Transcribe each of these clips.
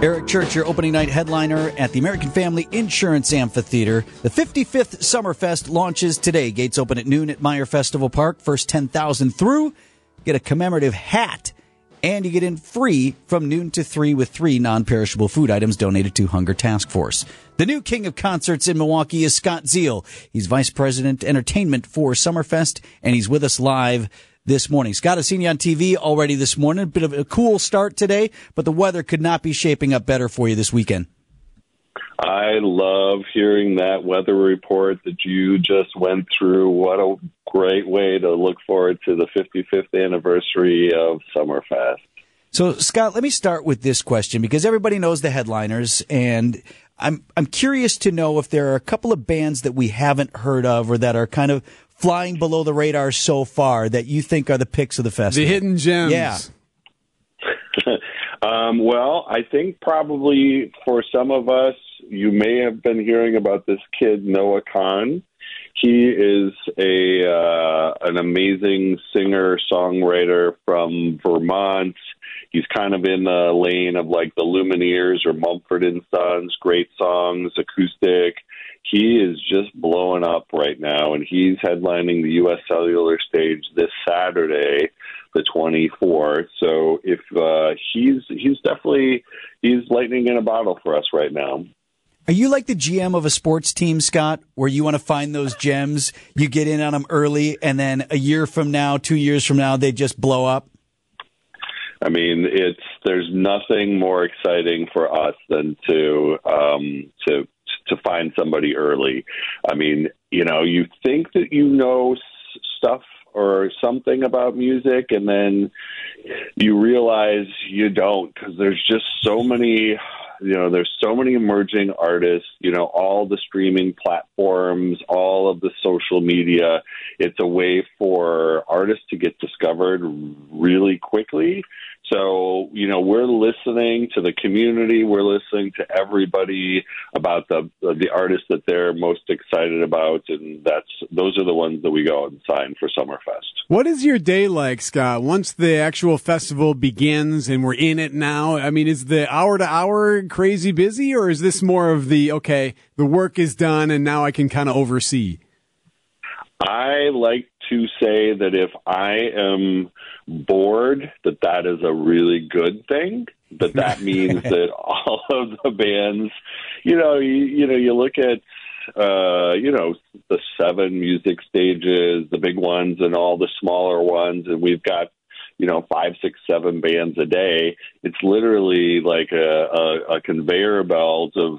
Eric Church, your opening night headliner at the American Family Insurance Amphitheater. The 55th Summerfest launches today. Gates open at noon at Maier Festival Park. First 10,000 through. Get a commemorative hat. And you get in free from noon to 3 with three non perishable food items donated to Hunger Task Force. The new king of concerts in Milwaukee is Scott Ziel. He's Vice President Entertainment for Summerfest, and he's with us live this morning. Scott, I've seen you on TV already this morning. A bit of a cool start today, but the weather could not be shaping up better for you this weekend. I love hearing that weather report that you just went through. What a great way to look forward to the 55th anniversary of Summerfest. So, Scott, let me start with this question because everybody knows the headliners, and I'm I'm curious to know if there are a couple of bands that we haven't heard of or that are kind of flying below the radar so far that you think are the picks of the festival? The hidden gems. Yeah. um, well, I think probably for some of us, you may have been hearing about this kid Noah Kahan. He is a uh, an amazing singer songwriter from Vermont. He's kind of in the lane of like the Lumineers or Mumford and Sons, great songs, acoustic he is just blowing up right now, and he's headlining the U.S. Cellular stage this Saturday, the 24th. So if uh, he's he's definitely he's lightning in a bottle for us right now. Are you like the GM of a sports team, Scott, where you want to find those gems, you get in on them early, and then a year from now, two years from now, they just blow up? I mean, it's there's nothing more exciting for us than to um, to to find somebody early. I mean, you know, you think that you know stuff or something about music and then you realize you don't because there's just so many you know there's so many emerging artists you know all the streaming platforms all of the social media it's a way for artists to get discovered really quickly so, you know, we're listening to the community. We're listening to everybody about the the artists that they're most excited about, and that's those are the ones that we go and sign for Summerfest. What is your day like, Scott? Once the actual festival begins and we're in it now, I mean, is the hour to hour crazy busy, or is this more of the okay, the work is done and now I can kind of oversee? I like to say that if I am bored, that that is a really good thing. That that means that all of the bands, you know, you, you know, you look at uh, you know, the seven music stages, the big ones and all the smaller ones, and we've got you know five six seven bands a day it's literally like a, a, a conveyor belt of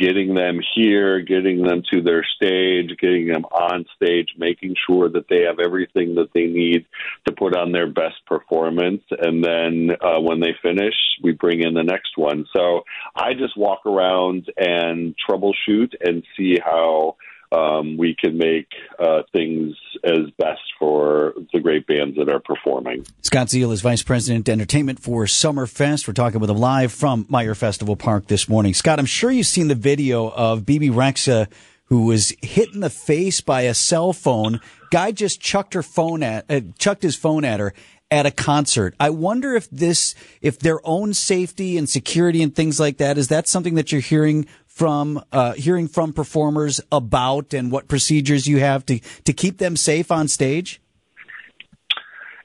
getting them here, getting them to their stage, getting them on stage, making sure that they have everything that they need to put on their best performance. And then uh, when they finish, we bring in the next one. So I just walk around and troubleshoot and see how um, we can make uh, things as best for the great bands that are performing. Scott Ziel is Vice President Entertainment for Summerfest. We're talking with him live from Maier Festival Park this morning. Scott, I'm sure you've seen the video of Bebe Rexha who was hit in the face by a cell phone. Guy just chucked her phone at, uh, chucked his phone at her at a concert. I wonder if this, if their own safety and security and things like that, is that something that you're hearing from, uh, hearing from performers about and what procedures you have to, to keep them safe on stage?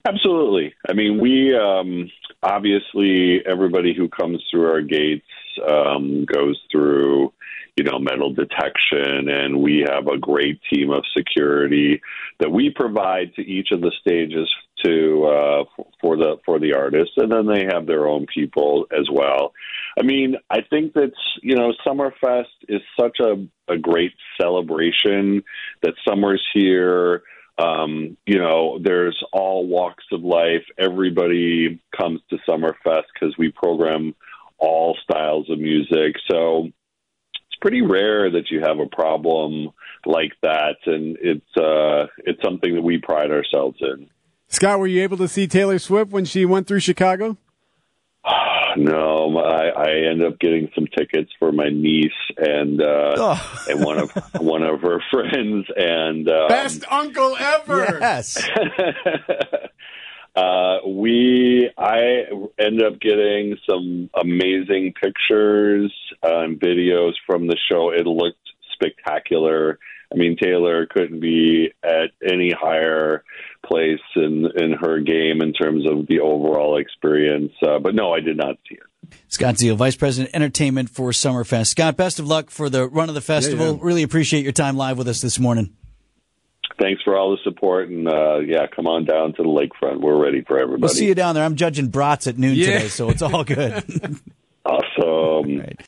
Absolutely. I mean, we, um, obviously, everybody who comes through our gates, um, goes through, you know, metal detection, and we have a great team of security that we provide to each of the stages to uh, for the for the artists, and then they have their own people as well. I mean, I think that you know, Summerfest is such a, a great celebration that summer's here. Um, you know, there's all walks of life. Everybody comes to Summerfest because we program all styles of music. So it's pretty rare that you have a problem like that, and it's uh, it's something that we pride ourselves in. Scott, were you able to see Taylor Swift when she went through Chicago? No, I, I ended up getting some tickets for my niece and uh, oh. and one of one of her friends and um, best uncle ever. Yes. Uh, we, I ended up getting some amazing pictures uh, and videos from the show. It looked spectacular. I mean, Taylor couldn't be at any higher place in in her game in terms of the overall experience. Uh, but no, I did not see it. Scott Ziel, Vice President Entertainment for Summerfest. Scott, best of luck for the run of the festival. Yeah, yeah. Really appreciate your time live with us this morning. Thanks for all the support, and uh, yeah, come on down to the lakefront. We're ready for everybody. We'll see you down there. I'm judging brats at noon Yeah. today, so it's all good. Awesome. Right.